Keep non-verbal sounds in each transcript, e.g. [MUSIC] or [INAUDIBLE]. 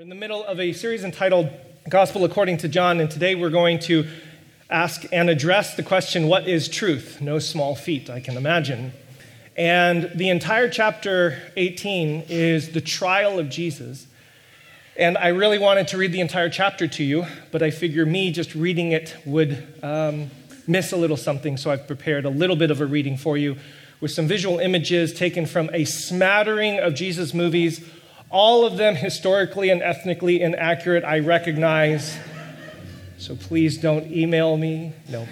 We're in the middle of a series entitled Gospel According to John, and today we're going to ask and address the question what is truth? No small feat, I can imagine. And the entire chapter 18 is the trial of Jesus. And I really wanted to read the entire chapter to you, but I figure me just reading it would um, miss a little something, so I've prepared a little bit of a reading for you with some visual images taken from a smattering of Jesus movies all of them historically and ethnically inaccurate, I recognize. So please don't email me. No.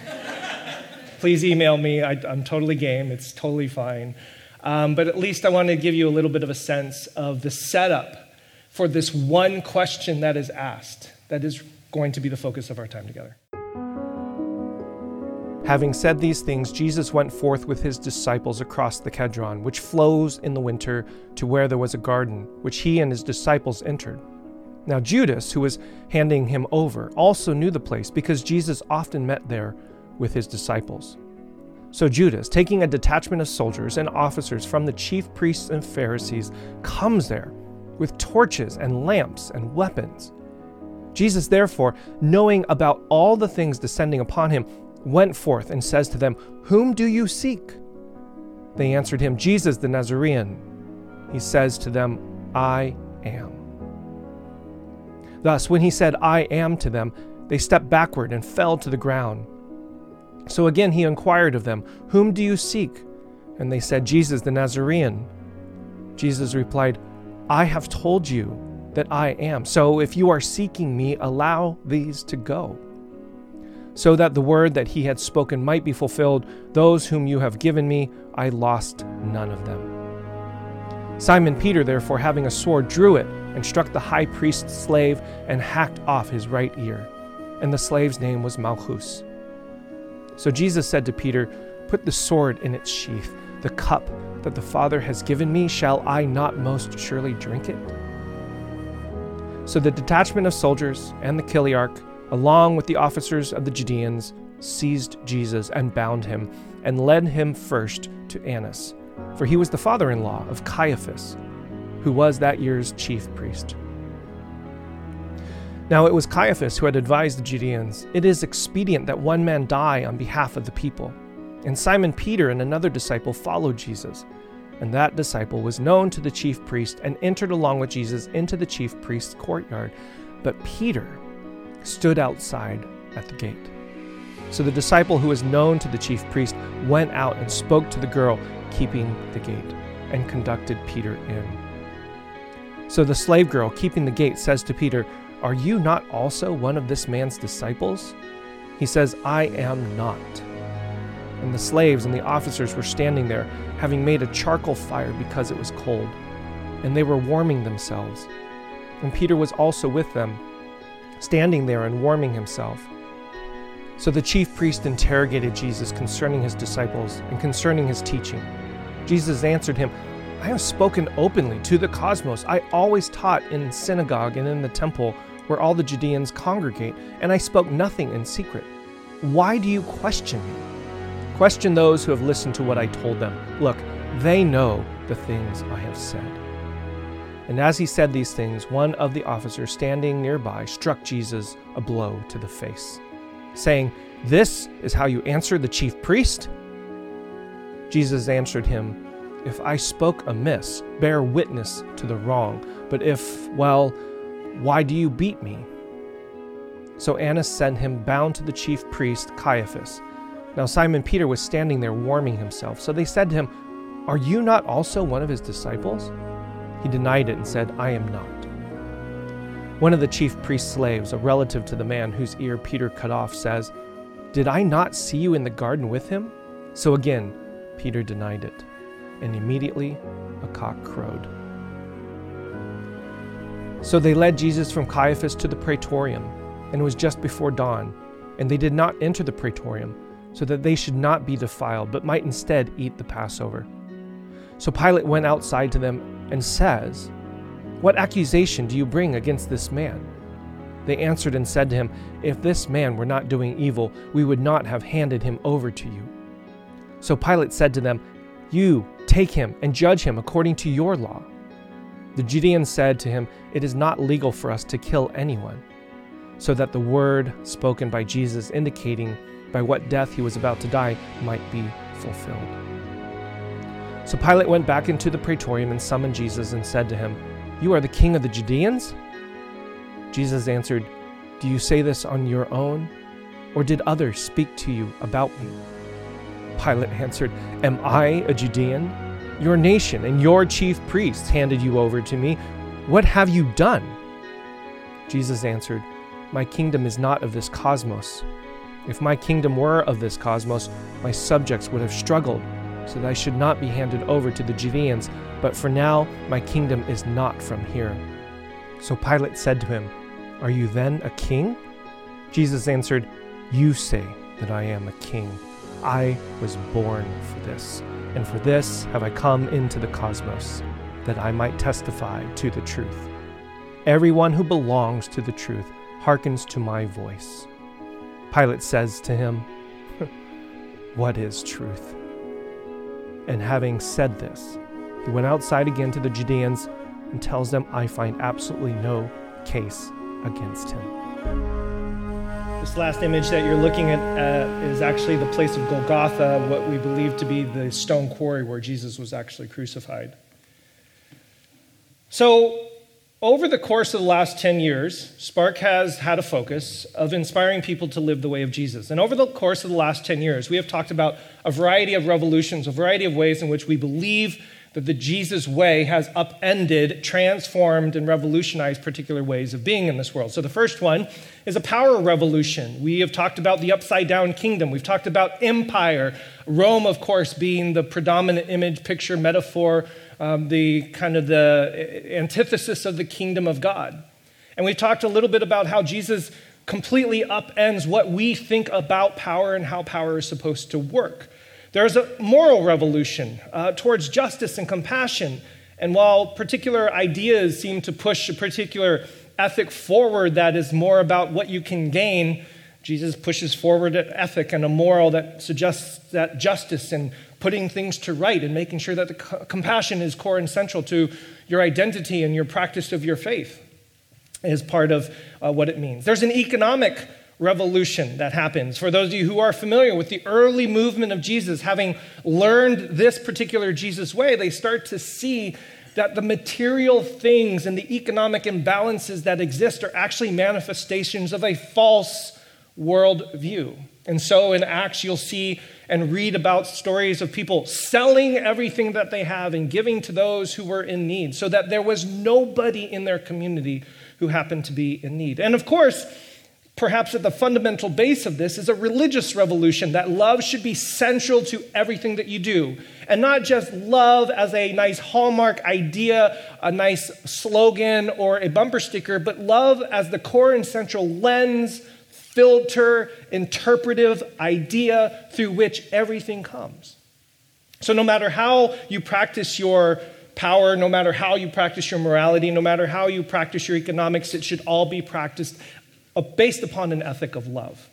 please email me. I, am totally game. It's totally fine. Um, but at least I want to give you a little bit of a sense of the setup for this one question that is asked that is going to be the focus of our time together. Having said these things, Jesus went forth with his disciples across the Kedron, which flows in the winter, to where there was a garden, which he and his disciples entered. Now, Judas, who was handing him over, also knew the place, because Jesus often met there with his disciples. So Judas, taking a detachment of soldiers and officers from the chief priests and Pharisees, comes there with torches and lamps and weapons. Jesus, therefore, knowing about all the things descending upon him, went forth and says to them, Whom do you seek? They answered him, Jesus the Nazarene. He says to them, I am. Thus, when he said, I am to them, they stepped backward and fell to the ground. So again he inquired of them, Whom do you seek? And they said, Jesus the Nazarene. Jesus replied, I have told you that I am. So if you are seeking me, allow these to go so that the word that he had spoken might be fulfilled Those whom you have given me, I lost none of them. Simon Peter, therefore, having a sword, drew it and struck the high priest's slave and hacked off his right ear. And the slave's name was Malchus. So Jesus said to Peter, Put the sword in its sheath. The cup that the Father has given me, shall I not most surely drink it? So the detachment of soldiers and the chiliarch along with the officers of the Judeans, seized Jesus and bound him, and led him first to Annas, for he was the father in law of Caiaphas, who was that year's chief priest. Now it was Caiaphas who had advised the Judeans, It is expedient that one man die on behalf of the people. And Simon Peter and another disciple followed Jesus. And that disciple was known to the chief priest and entered along with Jesus into the chief priest's courtyard. But Peter, stood outside at the gate. So the disciple who was known to the chief priest went out and spoke to the girl keeping the gate and conducted Peter in. So the slave girl keeping the gate says to Peter, Are you not also one of this man's disciples? He says, I am not. And the slaves and the officers were standing there, having made a charcoal fire because it was cold, and they were warming themselves. And Peter was also with them standing there and warming himself. So the chief priest interrogated Jesus concerning his disciples and concerning his teaching. Jesus answered him, I have spoken openly to the cosmos. I always taught in synagogue and in the temple where all the Judeans congregate, and I spoke nothing in secret. Why do you question me? Question those who have listened to what I told them. Look, they know the things I have said. And as he said these things, one of the officers standing nearby struck Jesus a blow to the face, saying, This is how you answer the chief priest? Jesus answered him, If I spoke amiss, bear witness to the wrong. But if, well, why do you beat me? So Annas sent him bound to the chief priest Caiaphas. Now Simon Peter was standing there warming himself. So they said to him, Are you not also one of his disciples? He denied it and said, I am not. One of the chief priest's slaves, a relative to the man whose ear Peter cut off, says, Did I not see you in the garden with him? So again, Peter denied it, and immediately a cock crowed. So they led Jesus from Caiaphas to the praetorium, and it was just before dawn, and they did not enter the praetorium, so that they should not be defiled, but might instead eat the Passover. So Pilate went outside to them and says, What accusation do you bring against this man? They answered and said to him, If this man were not doing evil, we would not have handed him over to you. So Pilate said to them, You take him and judge him according to your law. The Judeans said to him, It is not legal for us to kill anyone, so that the word spoken by Jesus indicating by what death he was about to die might be fulfilled. So Pilate went back into the praetorium and summoned Jesus and said to him, You are the king of the Judeans? Jesus answered, Do you say this on your own, or did others speak to you about me? Pilate answered, Am I a Judean? Your nation and your chief priests handed you over to me. What have you done? Jesus answered, My kingdom is not of this cosmos. If my kingdom were of this cosmos, my subjects would have struggled, so that I should not be handed over to the Judeans, but for now my kingdom is not from here. So Pilate said to him, Are you then a king? Jesus answered, You say that I am a king. I was born for this and for this have I come into the cosmos, that I might testify to the truth. Everyone who belongs to the truth hearkens to my voice. Pilate says to him, [LAUGHS] What is truth? And having said this, he went outside again to the Judeans and tells them, I find absolutely no case against him. This last image that you're looking at uh, is actually the place of Golgotha, what we believe to be the stone quarry where Jesus was actually crucified. So, over the course of the last 10 years, Spark has had a focus of inspiring people to live the way of Jesus. And over the course of the last 10 years, we have talked about a variety of revolutions, a variety of ways in which we believe that the Jesus way has upended, transformed, and revolutionized particular ways of being in this world. So the first one is a power revolution. We have talked about the upside down kingdom. We've talked about empire. Rome, of course, being the predominant image, picture, metaphor, um, the kind of the antithesis of the kingdom of God. And we've talked a little bit about how Jesus completely upends what we think about power and how power is supposed to work. There's a moral revolution uh, towards justice and compassion. And while particular ideas seem to push a particular ethic forward that is more about what you can gain, Jesus pushes forward an ethic and a moral that suggests that justice and putting things to right and making sure that the compassion is core and central to your identity and your practice of your faith is part of uh, what it means. There's an economic revolution that happens. For those of you who are familiar with the early movement of Jesus, having learned this particular Jesus way, they start to see that the material things and the economic imbalances that exist are actually manifestations of a false worldview. And so in Acts, you'll see and read about stories of people selling everything that they have and giving to those who were in need, so that there was nobody in their community who happened to be in need. And of course, perhaps at the fundamental base of this is a religious revolution that love should be central to everything that you do. And not just love as a nice hallmark idea, a nice slogan, or a bumper sticker, but love as the core and central lens, filter, interpretive idea through which everything comes. So, no matter how you practice your power, no matter how you practice your morality, no matter how you practice your economics, it should all be practiced uh, based upon an ethic of love.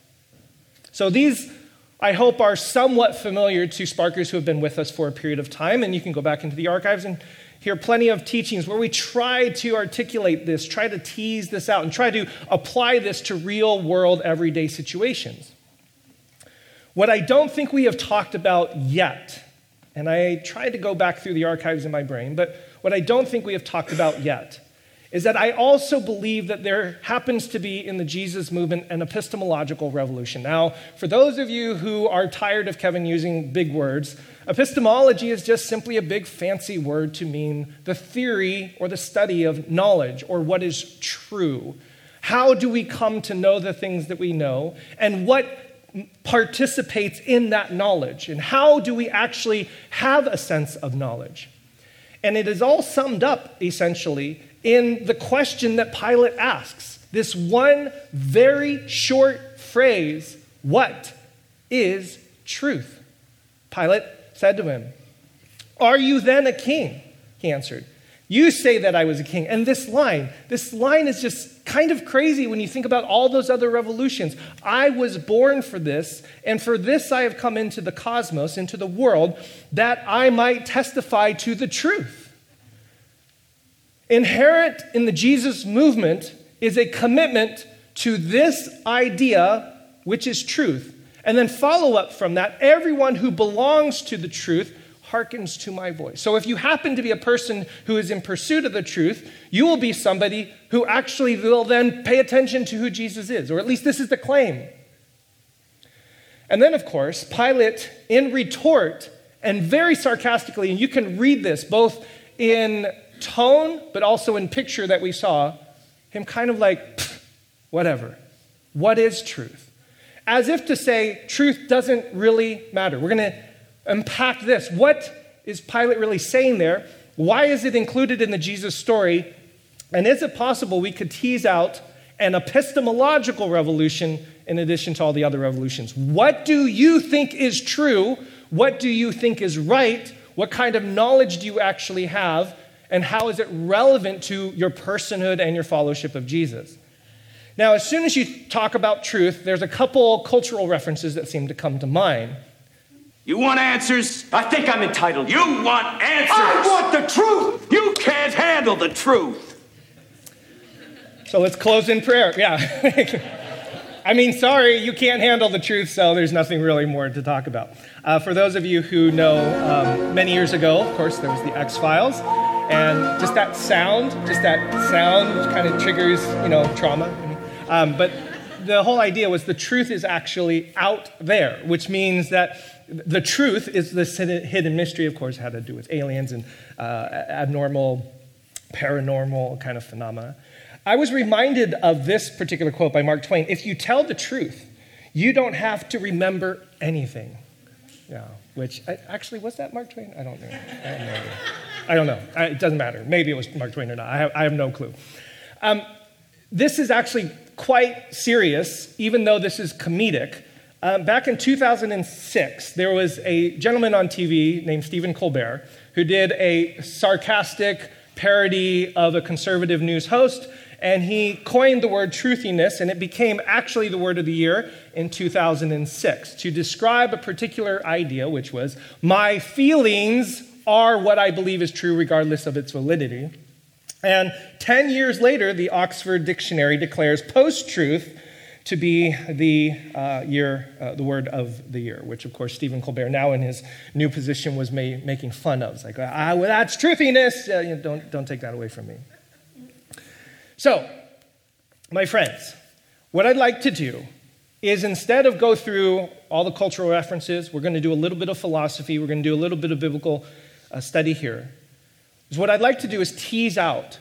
So these, I hope, are somewhat familiar to Sparkers who have been with us for a period of time, and you can go back into the archives and hear plenty of teachings where we try to articulate this, try to tease this out, and try to apply this to real world everyday situations. What I don't think we have talked about yet, and I tried to go back through the archives in my brain, but what I don't think we have talked about yet is that I also believe that there happens to be in the Jesus movement an epistemological revolution. Now, for those of you who are tired of Kevin using big words, epistemology is just simply a big fancy word to mean the theory or the study of knowledge or what is true. How do we come to know the things that we know and what participates in that knowledge? And how do we actually have a sense of knowledge? And it is all summed up essentially in the question that Pilate asks. This one very short phrase What is truth? Pilate said to him, Are you then a king? He answered, You say that I was a king. And this line, this line is just kind of crazy when you think about all those other revolutions. I was born for this, and for this I have come into the cosmos, into the world, that I might testify to the truth. Inherent in the Jesus movement is a commitment to this idea, which is truth. And then follow up from that everyone who belongs to the truth hearkens to my voice. So if you happen to be a person who is in pursuit of the truth, you will be somebody who actually will then pay attention to who Jesus is, or at least this is the claim. And then, of course, Pilate, in retort, and very sarcastically, and you can read this both in tone but also in picture that we saw, him kind of like, whatever. What is truth? As if to say, truth doesn't really matter. We're going to unpack this. What is Pilate really saying there? Why is it included in the Jesus story? And is it possible we could tease out an epistemological revolution in addition to all the other revolutions? What do you think is true? What do you think is right? What kind of knowledge do you actually have? And how is it relevant to your personhood and your fellowship of Jesus? Now, as soon as you talk about truth, there's a couple cultural references that seem to come to mind. You want answers? I think I'm entitled. You want answers? I want the truth! You can't handle the truth. So let's close in prayer. Yeah. [LAUGHS] I mean, sorry, you can't handle the truth, so there's nothing really more to talk about. Uh, for those of you who know, um, many years ago, of course, there was the X Files, and just that sound, just that sound, kind of triggers, you know, trauma. Um, but the whole idea was the truth is actually out there, which means that the truth is this hidden mystery, of course, had to do with aliens and uh, abnormal, paranormal kind of phenomena. I was reminded of this particular quote by Mark Twain if you tell the truth, you don't have to remember anything. Yeah, which I, actually, was that Mark Twain? I don't know. I don't know. I don't know. I, it doesn't matter. Maybe it was Mark Twain or not. I have, I have no clue. Um, this is actually quite serious, even though this is comedic. Um, back in 2006, there was a gentleman on TV named Stephen Colbert who did a sarcastic parody of a conservative news host, and he coined the word truthiness, and it became actually the word of the year in 2006 to describe a particular idea, which was my feelings are what I believe is true, regardless of its validity. And 10 years later, the Oxford Dictionary declares post truth to be the uh, year, uh, the word of the year, which of course Stephen Colbert, now in his new position, was ma- making fun of. It's like, ah, well, that's truthiness. Uh, you know, don't, don't take that away from me. So, my friends, what I'd like to do is instead of go through all the cultural references, we're going to do a little bit of philosophy, we're going to do a little bit of biblical uh, study here. Is what I'd like to do is tease out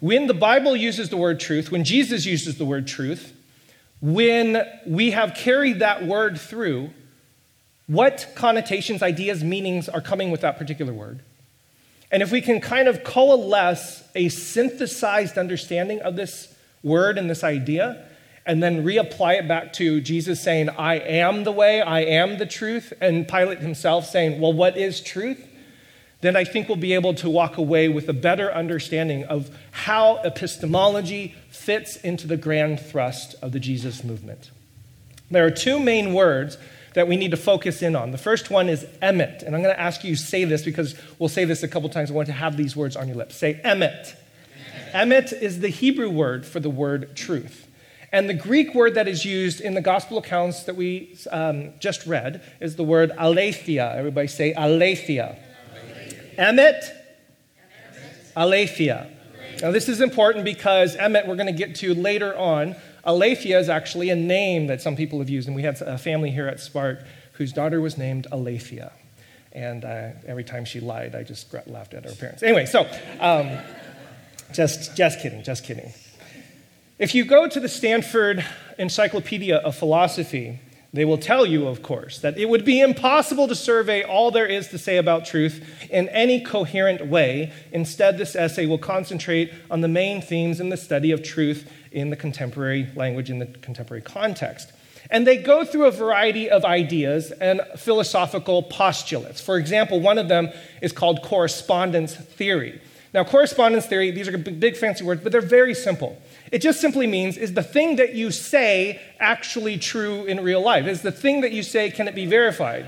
when the Bible uses the word truth, when Jesus uses the word truth, when we have carried that word through, what connotations, ideas, meanings are coming with that particular word. And if we can kind of coalesce a synthesized understanding of this word and this idea, and then reapply it back to Jesus saying, I am the way, I am the truth, and Pilate himself saying, Well, what is truth? Then I think we'll be able to walk away with a better understanding of how epistemology fits into the grand thrust of the Jesus movement. There are two main words that we need to focus in on. The first one is emet, and I'm going to ask you say this because we'll say this a couple times. I want to have these words on your lips. Say emet. Emet is the Hebrew word for the word truth. And the Greek word that is used in the gospel accounts that we um, just read is the word aletheia. Everybody say aletheia. Emet, aletheia. Now, this is important because emet, we're going to get to later on. Aletheia is actually a name that some people have used, and we had a family here at Spark whose daughter was named Aletheia. And uh, every time she lied, I just laughed at her parents. Anyway, so um, just, just kidding, just kidding. If you go to the Stanford Encyclopedia of Philosophy, they will tell you, of course, that it would be impossible to survey all there is to say about truth in any coherent way. Instead, this essay will concentrate on the main themes in the study of truth in the contemporary language, in the contemporary context. And they go through a variety of ideas and philosophical postulates. For example, one of them is called correspondence theory. Now, correspondence theory, these are big fancy words, but they're very simple. It just simply means is the thing that you say actually true in real life? Is the thing that you say, can it be verified?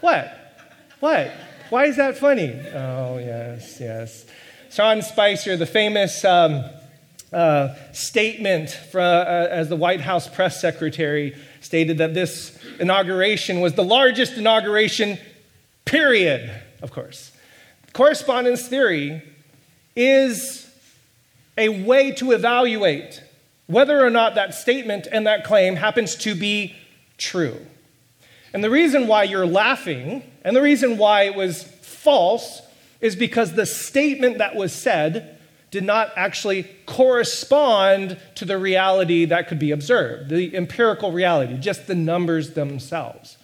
What? What? Why is that funny? Oh, yes, yes. Sean Spicer, the famous um, uh, statement from, uh, as the White House press secretary, stated that this inauguration was the largest inauguration, period, of course. Correspondence theory is a way to evaluate whether or not that statement and that claim happens to be true. And the reason why you're laughing and the reason why it was false is because the statement that was said did not actually correspond to the reality that could be observed, the empirical reality, just the numbers themselves.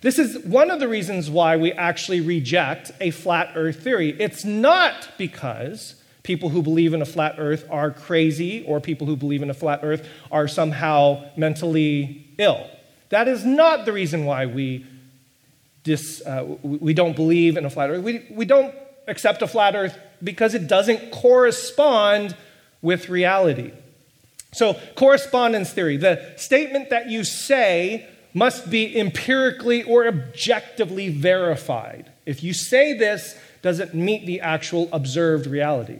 This is one of the reasons why we actually reject a flat earth theory. It's not because people who believe in a flat earth are crazy or people who believe in a flat earth are somehow mentally ill. That is not the reason why we, dis, uh, we don't believe in a flat earth. We, we don't accept a flat earth because it doesn't correspond with reality. So, correspondence theory the statement that you say must be empirically or objectively verified. If you say this, does it meet the actual observed reality?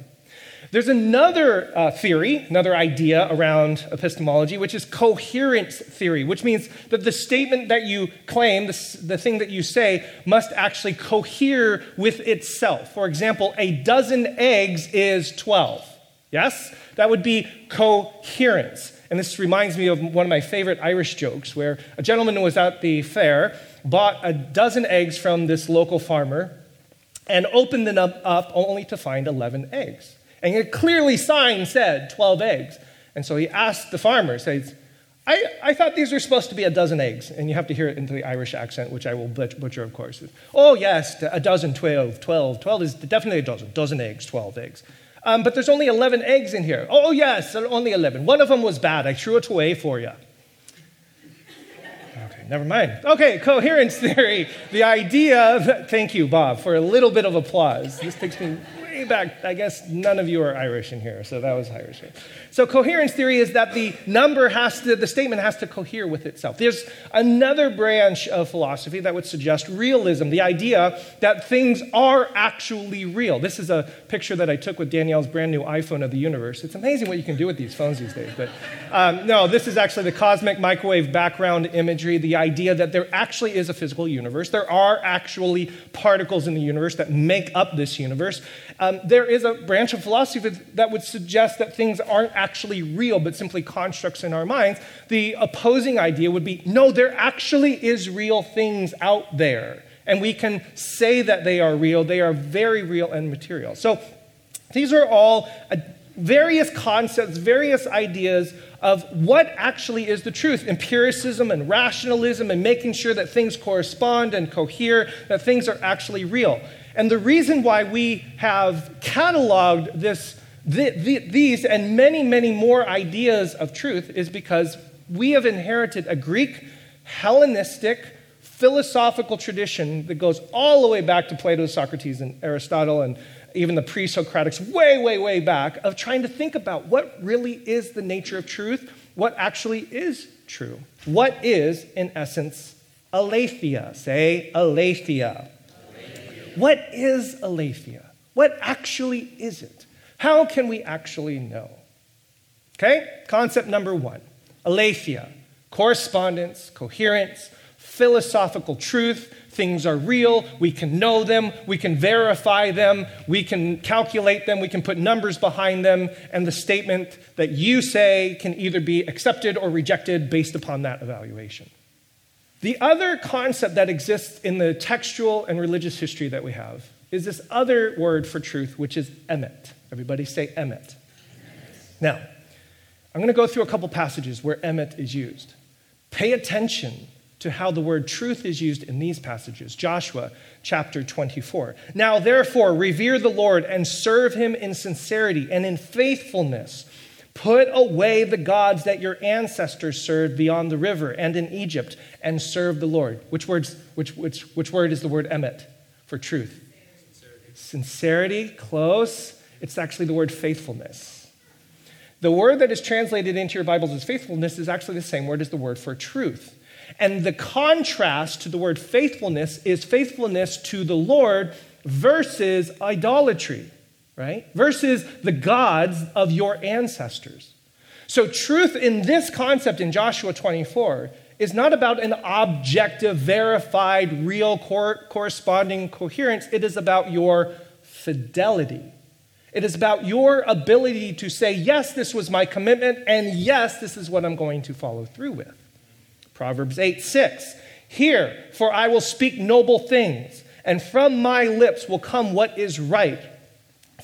There's another uh, theory, another idea around epistemology, which is coherence theory, which means that the statement that you claim, the, the thing that you say, must actually cohere with itself. For example, a dozen eggs is 12. Yes? That would be coherence. And this reminds me of one of my favorite Irish jokes where a gentleman was at the fair, bought a dozen eggs from this local farmer, and opened them up only to find 11 eggs. And a clearly sign said 12 eggs. And so he asked the farmer, says, I, I thought these were supposed to be a dozen eggs. And you have to hear it into the Irish accent, which I will butcher, of course. Oh, yes, a dozen, 12, 12. 12 is definitely a dozen. Dozen eggs, 12 eggs. Um, but there's only 11 eggs in here. Oh, yes, only 11. One of them was bad. I threw it away for you. [LAUGHS] Okay, never mind. Okay, coherence theory. The idea that, thank you, Bob, for a little bit of applause. This takes me way back. I guess none of you are Irish in here, so that was Irish. So coherence theory is that the number has to, the statement has to cohere with itself. There's another branch of philosophy that would suggest realism, the idea that things are actually real. This is a picture that I took with Danielle's brand new iPhone of the universe. It's amazing what you can do with these phones these days. But um, no, this is actually the cosmic microwave background imagery, the idea that there actually is a physical universe. There are actually particles in the universe that make up this universe. Um, there is a branch of philosophy that would suggest that things aren't actually real, but simply constructs in our minds. The opposing idea would be no, there actually is real things out there. And we can say that they are real. They are very real and material. So these are all uh, various concepts, various ideas of what actually is the truth empiricism and rationalism, and making sure that things correspond and cohere, that things are actually real. And the reason why we have cataloged this, the, the, these and many, many more ideas of truth is because we have inherited a Greek, Hellenistic, philosophical tradition that goes all the way back to Plato, Socrates, and Aristotle, and even the pre Socratics, way, way, way back, of trying to think about what really is the nature of truth, what actually is true. What is, in essence, aletheia? Say aletheia. What is aletheia? What actually is it? How can we actually know? Okay, concept number one aletheia, correspondence, coherence, philosophical truth. Things are real. We can know them. We can verify them. We can calculate them. We can put numbers behind them. And the statement that you say can either be accepted or rejected based upon that evaluation. The other concept that exists in the textual and religious history that we have is this other word for truth, which is emet. Everybody say emet. Now, I'm going to go through a couple passages where emet is used. Pay attention to how the word truth is used in these passages. Joshua chapter 24. Now, therefore, revere the Lord and serve him in sincerity and in faithfulness Put away the gods that your ancestors served beyond the river and in Egypt and serve the Lord. Which, words, which, which, which word is the word emet for truth? Sincerity. Sincerity, close. It's actually the word faithfulness. The word that is translated into your Bibles as faithfulness is actually the same word as the word for truth. And the contrast to the word faithfulness is faithfulness to the Lord versus idolatry. right? Versus the gods of your ancestors. So, truth in this concept in Joshua 24 is not about an objective, verified, real, cor- corresponding coherence. It is about your fidelity. It is about your ability to say, yes, this was my commitment, and yes, this is what I'm going to follow through with. Proverbs 8 6. Hear, for I will speak noble things, and from my lips will come what is right,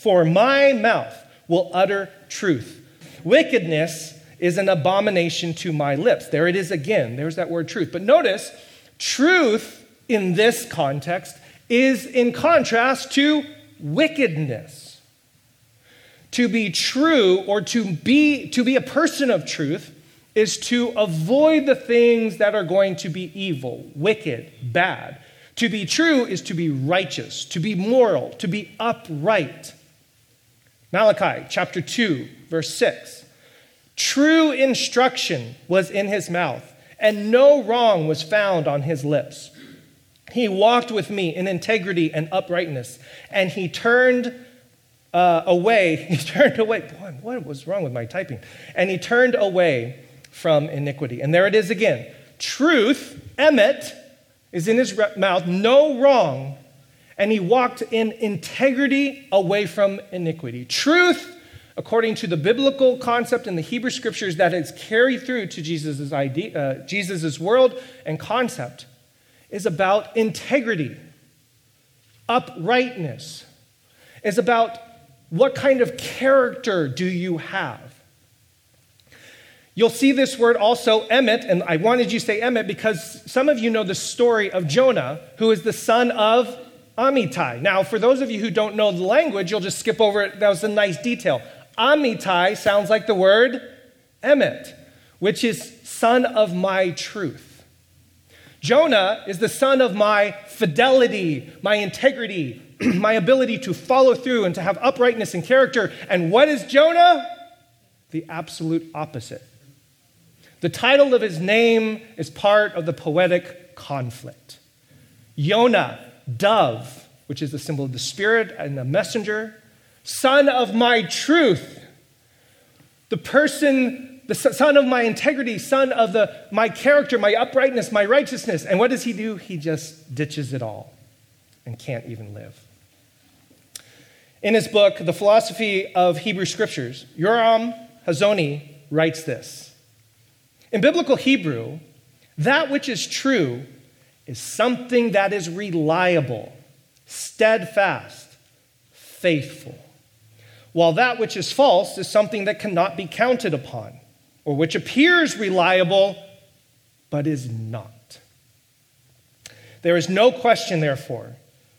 for my mouth will utter truth. Wickedness is an abomination to my lips. There it is again. There's that word truth. But notice, truth in this context is in contrast to wickedness. To be true or to be, to be a person of truth is to avoid the things that are going to be evil, wicked, bad. To be true is to be righteous, to be moral, to be upright. Malachi chapter 2, verse 6. True instruction was in his mouth, and no wrong was found on his lips. He walked with me in integrity and uprightness, and he turned uh, away. [LAUGHS] He turned away. Boy, what was wrong with my typing? And he turned away from iniquity. And there it is again. Truth, emet, is in his mouth, no wrong, and he walked in integrity away from iniquity. Truth, according to the biblical concept in the Hebrew scriptures that is carried through to Jesus' idea, uh, Jesus's world and concept, is about integrity, uprightness, is about what kind of character do you have. You'll see this word also, emet, and I wanted you to say emet because some of you know the story of Jonah, who is the son of Amittai. Now, for those of you who don't know the language, you'll just skip over it. That was a nice detail. Amittai sounds like the word emet, which is son of my truth. Jonah is the son of my fidelity, my integrity, [CLEARS THROAT] my ability to follow through and to have uprightness and character. And what is Jonah? The absolute opposite. The title of his name is part of the poetic conflict. Yonah, dove, which is the symbol of the spirit and the messenger, son of my truth, the person, the son of my integrity, son of the, my character, my uprightness, my righteousness. And what does he do? He just ditches it all and can't even live. In his book, The Philosophy of Hebrew Scriptures, Yoram Hazony writes this. In biblical Hebrew, that which is true is something that is reliable, steadfast, faithful, while that which is false is something that cannot be counted upon, or which appears reliable but is not. There is no question, therefore,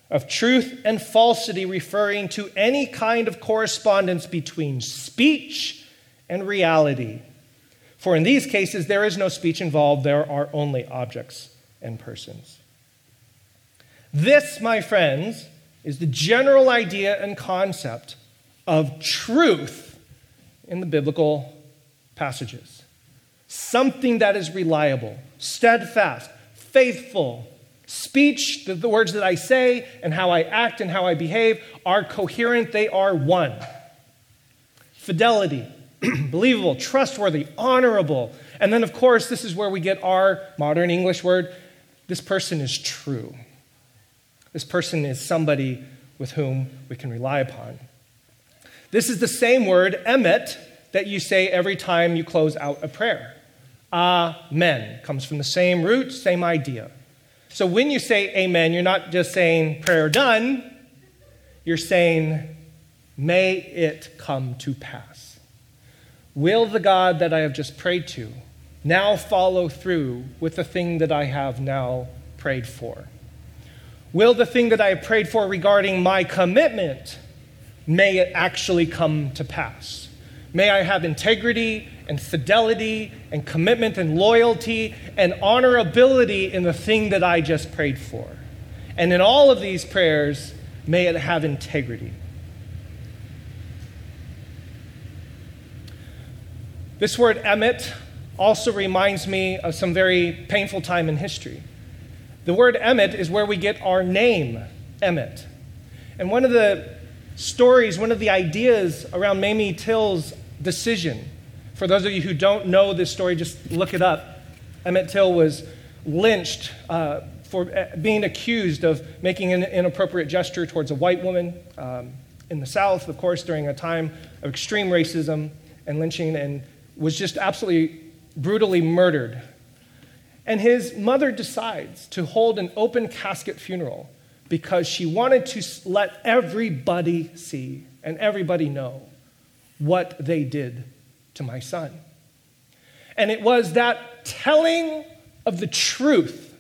of truth and falsity referring to any kind of correspondence between speech and reality for in these cases, there is no speech involved, there are only objects and persons. This, my friends, is the general idea and concept of truth in the biblical passages. Something that is reliable, steadfast, faithful. Speech, the, the words that I say and how I act and how I behave are coherent, they are one. Fidelity, [CLEARS THROAT] believable, trustworthy, honorable. And then, of course, this is where we get our modern English word this person is true. This person is somebody with whom we can rely upon. This is the same word, emet, that you say every time you close out a prayer. Amen comes from the same root, same idea. So when you say amen, you're not just saying prayer done, you're saying, may it come to pass. Will the God that I have just prayed to now follow through with the thing that I have now prayed for? Will the thing that I have prayed for regarding my commitment, may it actually come to pass? May I have integrity and fidelity and commitment and loyalty and honorability in the thing that I just prayed for. And in all of these prayers, may it have integrity. This word emet also reminds me of some very painful time in history. The word emet is where we get our name, Emmet. And one of the stories, one of the ideas around Mamie Till's decision. For those of you who don't know this story, just look it up. Emmett Till was lynched uh, for uh, being accused of making an inappropriate gesture towards a white woman um, in the South, of course, during a time of extreme racism and lynching, and was just absolutely brutally murdered. And his mother decides to hold an open casket funeral because she wanted to let everybody see and everybody know what they did to my son. And it was that telling of the truth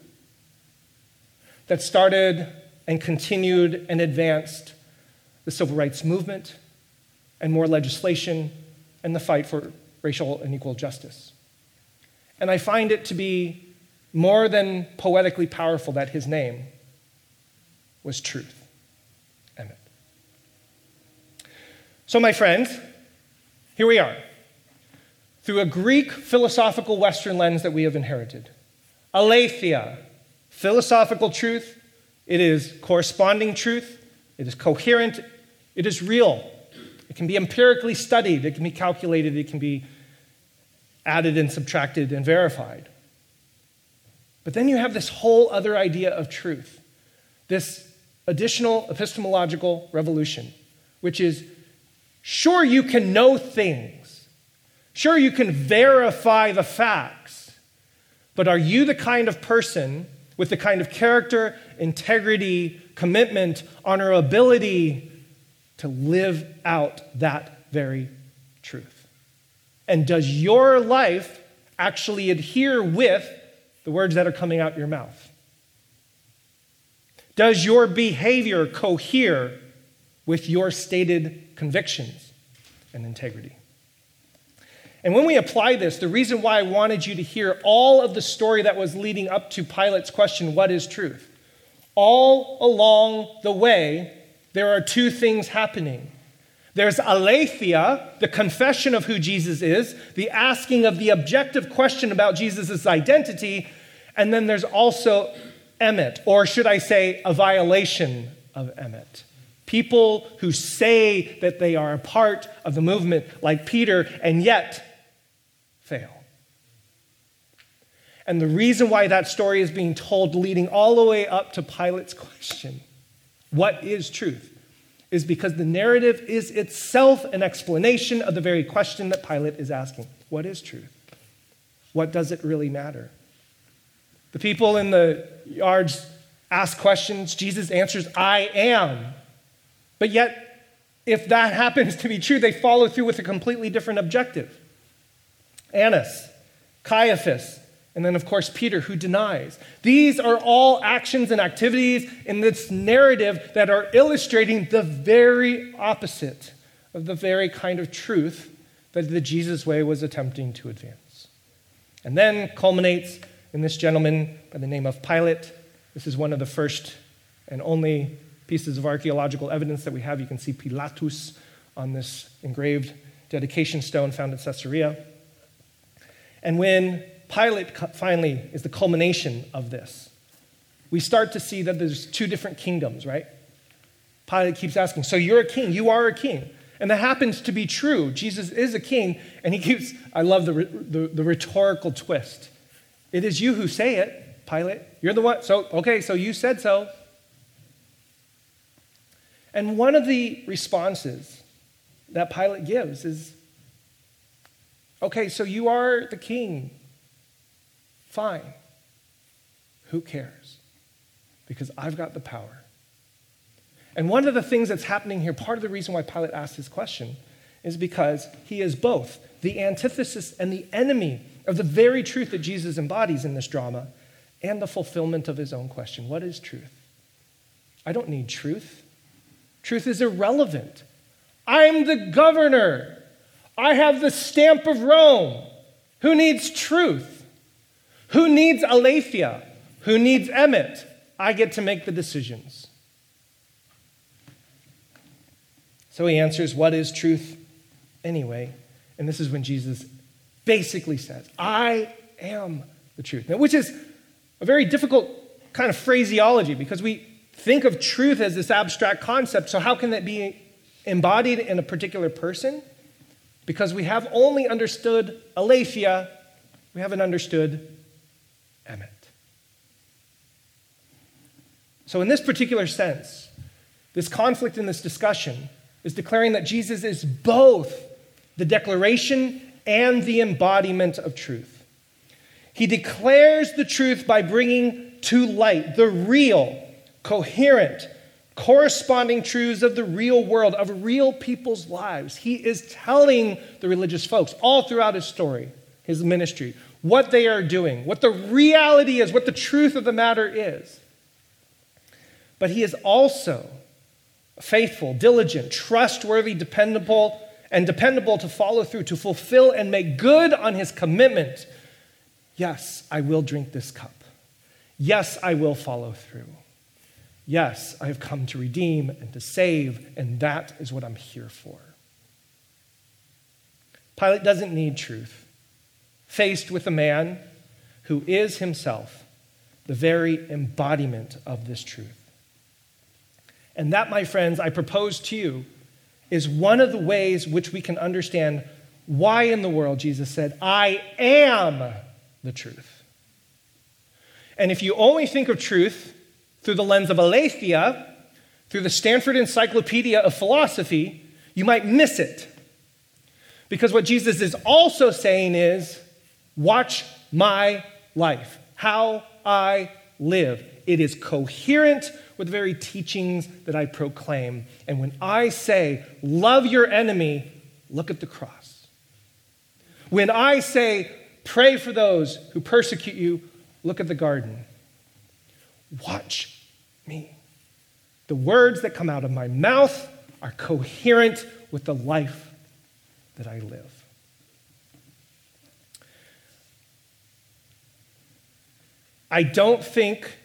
that started and continued and advanced the civil rights movement and more legislation and the fight for racial and equal justice. And I find it to be more than poetically powerful that his name was truth. Emmett. So, my friends, here we are. Through a Greek philosophical Western lens that we have inherited. Aletheia, philosophical truth, it is corresponding truth, it is coherent, it is real. It can be empirically studied, it can be calculated, it can be added and subtracted and verified. But then you have this whole other idea of truth, this additional epistemological revolution, which is sure, you can know things, sure, you can verify the facts, but are you the kind of person with the kind of character, integrity, commitment, honorability to live out that very truth? And does your life actually adhere with the words that are coming out your mouth? Does your behavior cohere with your stated convictions and integrity? And when we apply this, the reason why I wanted you to hear all of the story that was leading up to Pilate's question, What is truth? All along the way, there are two things happening. There's aletheia, the confession of who Jesus is, the asking of the objective question about Jesus' identity, and then there's also emet, or should I say, a violation of emet. People who say that they are a part of the movement, like Peter, and yet fail. And the reason why that story is being told, leading all the way up to Pilate's question, what is truth? Is because the narrative is itself an explanation of the very question that Pilate is asking What is truth? What does it really matter? The people in the yards ask questions. Jesus answers, I am. But yet, if that [LAUGHS] happens to be true, they follow through with a completely different objective. Annas, Caiaphas, and then, of course, Peter, who denies. These are all actions and activities in this narrative that are illustrating the very opposite of the very kind of truth that the Jesus way was attempting to advance. And then culminates in this gentleman by the name of Pilate. This is one of the first and only pieces of archaeological evidence that we have. You can see Pilatus on this engraved dedication stone found in Caesarea. And when Pilate finally is the culmination of this, we start to see that there's two different kingdoms, right? Pilate keeps asking, So you're a king, you are a king. And that happens to be true. Jesus is a king, and he keeps, I love the, the, the rhetorical twist. It is you who say it, Pilate. You're the one. So, okay, so you said so. And one of the responses that Pilate gives is okay, so you are the king. Fine. Who cares? Because I've got the power. And one of the things that's happening here, part of the reason why Pilate asked his question, is because he is both the antithesis and the enemy of the very truth that Jesus embodies in this drama and the fulfillment of his own question What is truth? I don't need truth. Truth is irrelevant. I'm the governor. I have the stamp of Rome. Who needs truth? Who needs aletheia? Who needs emet? I get to make the decisions. So he answers, What is truth anyway? And this is when Jesus basically says, I am the truth. Now, which is a very difficult kind of phraseology because we think of truth as this abstract concept. So, how can that be embodied in a particular person because we have only understood aletheia, we haven't understood emet. So, in this particular sense, this conflict in this discussion is declaring that Jesus is both the declaration and the embodiment of truth. He declares the truth by bringing to light the real, coherent, corresponding truths of the real world, of real people's lives. He is telling the religious folks all throughout his story, his ministry, what they are doing, what the reality is, what the truth of the matter is. But he is also faithful, diligent, trustworthy, dependable, and dependable to follow through, to fulfill and make good on his commitment. Yes, I will drink this cup. Yes, I will follow through. Yes, I have come to redeem and to save, and that is what I'm here for. Pilate doesn't need truth. Faced with a man who is himself the very embodiment of this truth. And that, my friends, I propose to you, is one of the ways which we can understand why in the world Jesus said, I am the truth. And if you only think of truth through the lens of aletheia, through the Stanford Encyclopedia of Philosophy, you might miss it. Because what Jesus is also saying is, watch my life, how I live. It is coherent with the very teachings that I proclaim. And when I say, love your enemy, look at the cross. When I say, pray for those who persecute you, look at the garden. Watch me. The words that come out of my mouth are coherent with the life that I live. I don't think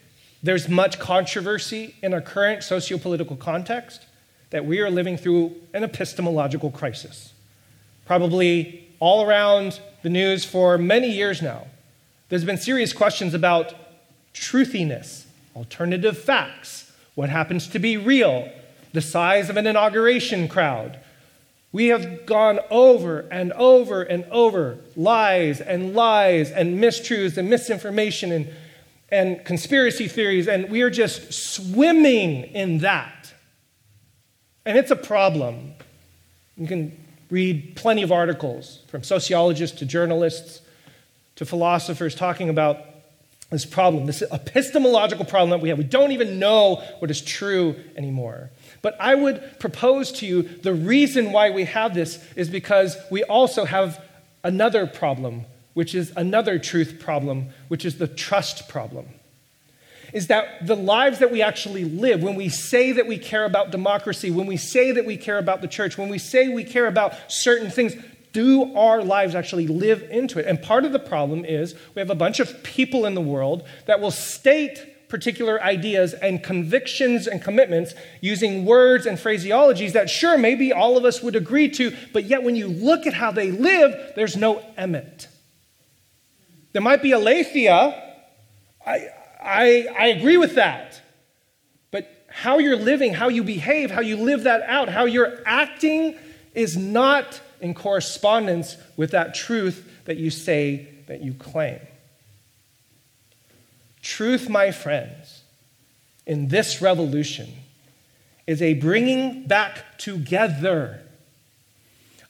there's much controversy in our current sociopolitical context that we are living through an epistemological crisis. Probably all around the news for many years now, there's been serious questions about truthiness, alternative facts, what happens to be real, the size of an inauguration crowd. We have gone over and over and over lies and lies and mistruths and misinformation and and conspiracy theories, and we are just swimming in that. And it's a problem. You can read plenty of articles from sociologists to journalists to philosophers talking about this problem, this epistemological problem that we have. We don't even know what is true anymore. But I would propose to you the reason why we have this is because we also have another problem which is another truth problem, which is the trust problem. Is that the lives that we actually live, when we say that we care about democracy, when we say that we care about the church, when we say we care about certain things, do our lives actually live into it? And part of the problem is we have a bunch of people in the world that will state particular ideas and convictions and commitments using words and phraseologies that, sure, maybe all of us would agree to, but yet when you look at how they live, there's no emet. There might be aletheia. I, I, I agree with that. But how you're living, how you behave, how you live that out, how you're acting is not in correspondence with that truth that you say that you claim. Truth, my friends, in this revolution is a bringing back together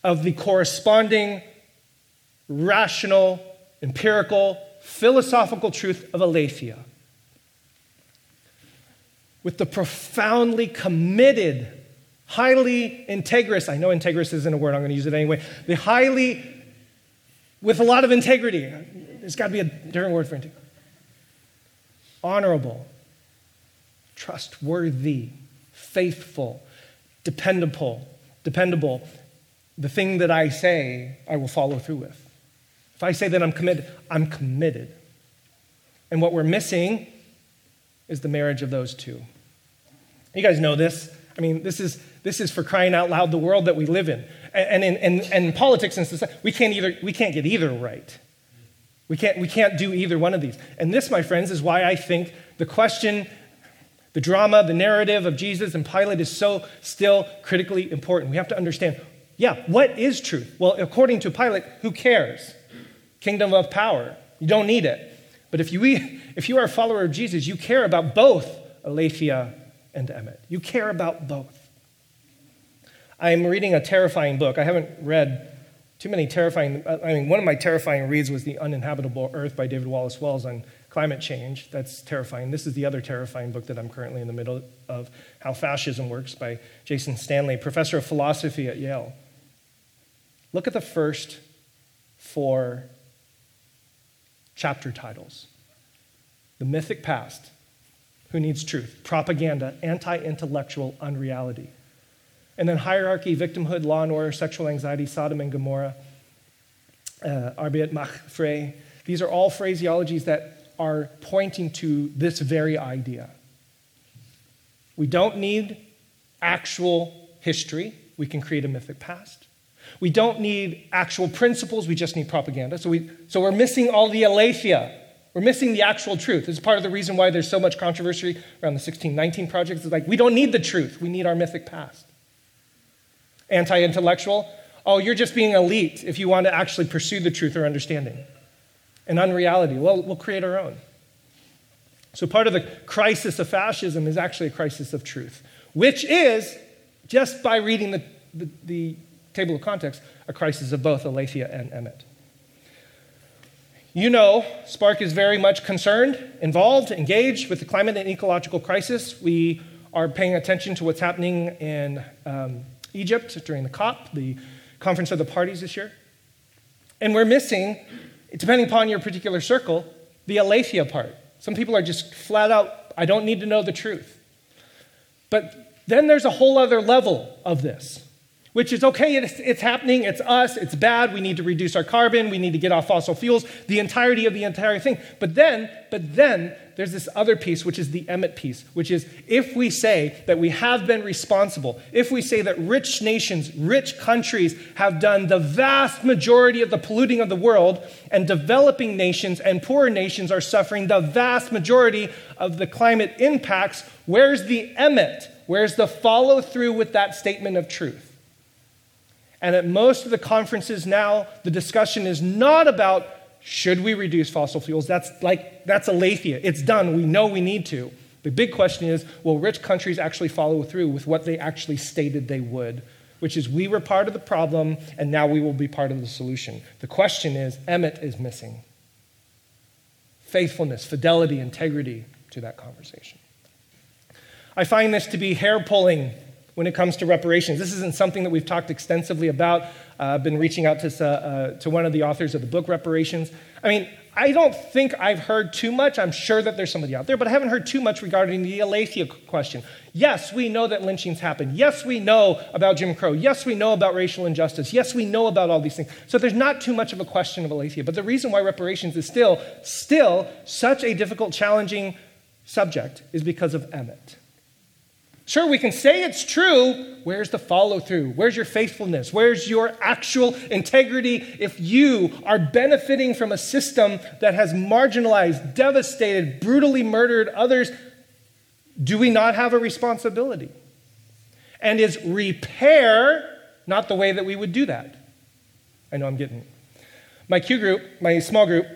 of the corresponding rational empirical, philosophical truth of aletheia with the profoundly committed, highly integrous, I know integrous isn't a word, I'm going to use it anyway, the highly, with a lot of integrity, there's got to be a different word for integrity. Honorable, trustworthy, faithful, dependable, dependable. The thing that I say, I will follow through with. If I say that I'm committed, I'm committed. And what we're missing is the marriage of those two. You guys know this. I mean, this is, this is for crying out loud the world that we live in. And in, and, and in politics and society, we can't, either, we can't get either right. We can't, we can't do either one of these. And this, my friends, is why I think the question The drama, the narrative of Jesus and Pilate is so still critically important. We have to understand yeah, what is truth? Well, according to Pilate, who cares? Kingdom of power. You don't need it. But if you, [LAUGHS] if you are a follower of Jesus, you care about both Aletheia and Emet. You care about both. I'm reading a terrifying book. I haven't read too many terrifying. I mean, one of my terrifying reads was The Uninhabitable Earth by David Wallace Wells on climate change. That's terrifying. This is the other terrifying book that I'm currently in the middle of How Fascism Works by Jason Stanley, professor of philosophy at Yale. Look at the first four chapter titles The Mythic Past, Who Needs Truth? Propaganda, Anti Intellectual Unreality. And then Hierarchy, Victimhood, Law and Order, Sexual Anxiety, Sodom and Gomorrah, uh, Arbeit Mach Frei. These are all phraseologies that are pointing to this very idea. We don't need actual history, we can create a mythic past. We don't need actual principles, we just need propaganda. So, we, so we're missing all the aletheia. We're missing the actual truth. This is part of the reason why there's so much controversy around the 1619 projects. It's like, we don't need the truth, we need our mythic past. Anti intellectual, oh, you're just being elite if you want to actually pursue the truth or understanding and unreality. Well, we'll create our own. So, part of the crisis of fascism is actually a crisis of truth, which is, just by reading the, the, the table of context, a crisis of both Aletheia and Emet. You know, Spark is very much concerned, involved, engaged with the climate and ecological crisis. We are paying attention to what's happening in um, Egypt during the COP, the Conference of the Parties this year. And we're missing depending upon your particular circle, the aletheia part. Some people are just flat out, I don't need to know the truth. But then there's a whole other level of this which is okay, it's, it's, happening, it's us, it's bad, we need to reduce our carbon, we need to get off fossil fuels, the entirety of the entire thing. But then, but then there's this other piece, which is the Emet piece, which is if we say that we have been responsible, if we say that rich nations, rich countries have done the vast majority of the polluting of the world, and developing nations and poorer nations are suffering the vast majority of the climate impacts, where's the Emet? Where's the follow through with that statement of truth? And at most of the conferences now, the discussion is not about should we reduce fossil fuels. That's like, that's aletheia. It's done. We know we need to. The big question is will rich countries actually follow through with what they actually stated they would? Which is, we were part of the problem, and now we will be part of the solution. The question is, Emet is missing faithfulness, fidelity, integrity to that conversation. I find this to be hair pulling when it comes to reparations. This isn't something that we've talked extensively about. Uh, I've been reaching out to, uh, uh, to one of the authors of the book Reparations. I mean, I don't think I've heard too much. I'm sure that there's somebody out there, but I haven't heard too much regarding the Aletheia question. Yes, we know that lynchings happen. Yes, we know about Jim Crow. Yes, we know about racial injustice. Yes, we know about all these things. So there's not too much of a question of Aletheia. But the reason why reparations is still, still such a difficult, challenging subject is because of Emet. Sure, we can say it's true. Where's the follow through? Where's your faithfulness? Where's your actual integrity if you are benefiting from a system that has marginalized, devastated, brutally murdered others? Do we not have a responsibility? And is repair not the way that we would do that? I know I'm getting. My Q group, my small group,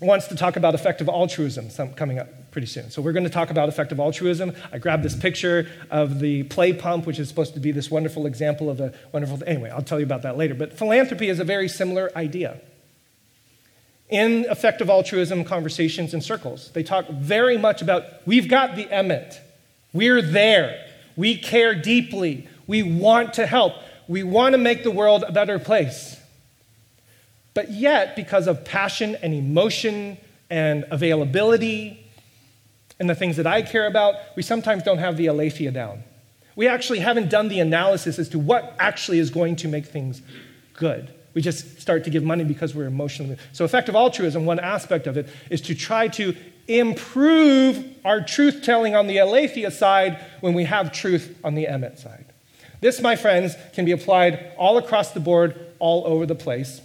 wants to talk about effective altruism some coming up pretty soon. So we're going to talk about effective altruism. I grabbed this picture of the play pump, which is supposed to be this wonderful example of a wonderful. Anyway, I'll tell you about that later. But philanthropy is a very similar idea. In effective altruism conversations and circles, they talk very much about we've got the Emet. We're there. We care deeply. We want to help. We want to make the world a better place. But yet, because of passion and emotion and availability and the things that I care about, we sometimes don't have the aletheia down. We actually haven't done the analysis as to what actually is going to make things good. We just start to give money because we're emotionally. So, effective altruism, one aspect of it, is to try to improve our truth telling on the aletheia side when we have truth on the Emet side. This, my friends, can be applied all across the board, all over the place.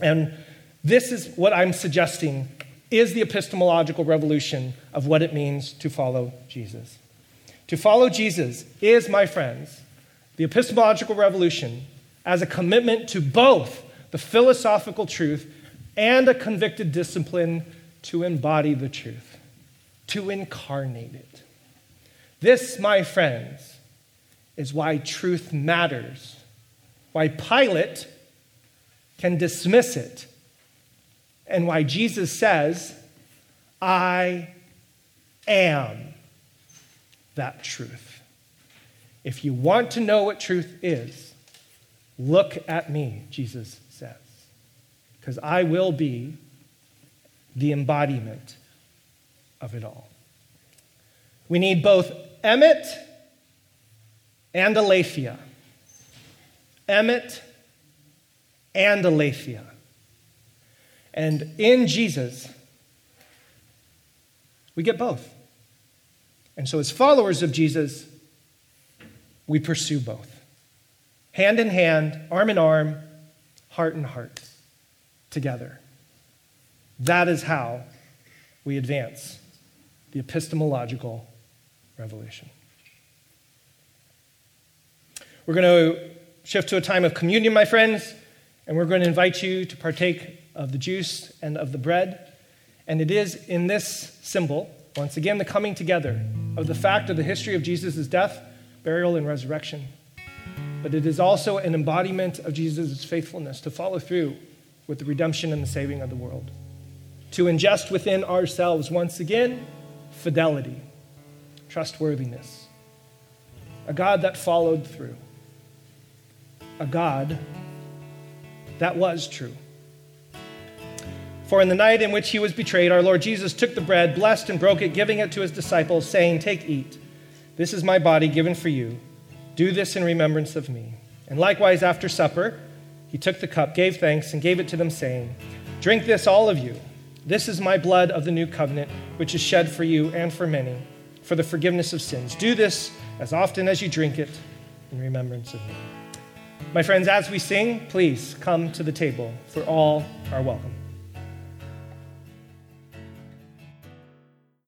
And this is what I'm suggesting is the epistemological revolution of what it means to follow Jesus. To follow Jesus is, my friends, the epistemological revolution as a commitment to both the philosophical truth and a convicted discipline to embody the truth, to incarnate it. This, my friends, is why truth matters, why Pilate can dismiss it, and why Jesus says, I am that truth. If you want to know what truth is, look at me, Jesus says, because I will be the embodiment of it all. We need both emet and aletheia. Emet and aletheia. And in Jesus, we get both. And so, as followers of Jesus, we pursue both hand in hand, arm in arm, heart in heart, together. That is how we advance the epistemological revelation. We're going to shift to a time of communion, my friends, and we're going to invite you to partake of the juice and of the bread. And it is in this symbol, once again, the coming together of the fact of the history of Jesus' death, burial, and resurrection. But it is also an embodiment of Jesus' faithfulness to follow through with the redemption and the saving of the world. To ingest within ourselves, once again, fidelity, trustworthiness, a God that followed through, a God that was true. For in the night in which he was betrayed, our Lord Jesus took the bread, blessed and broke it, giving it to his disciples, saying, Take, eat. This is my body given for you. Do this in remembrance of me. And likewise, after supper, he took the cup, gave thanks, and gave it to them, saying, Drink this, all of you. This is my blood of the new covenant, which is shed for you and for many, for the forgiveness of sins. Do this as often as you drink it in remembrance of me. My friends, as we sing, please come to the table, for all are welcome.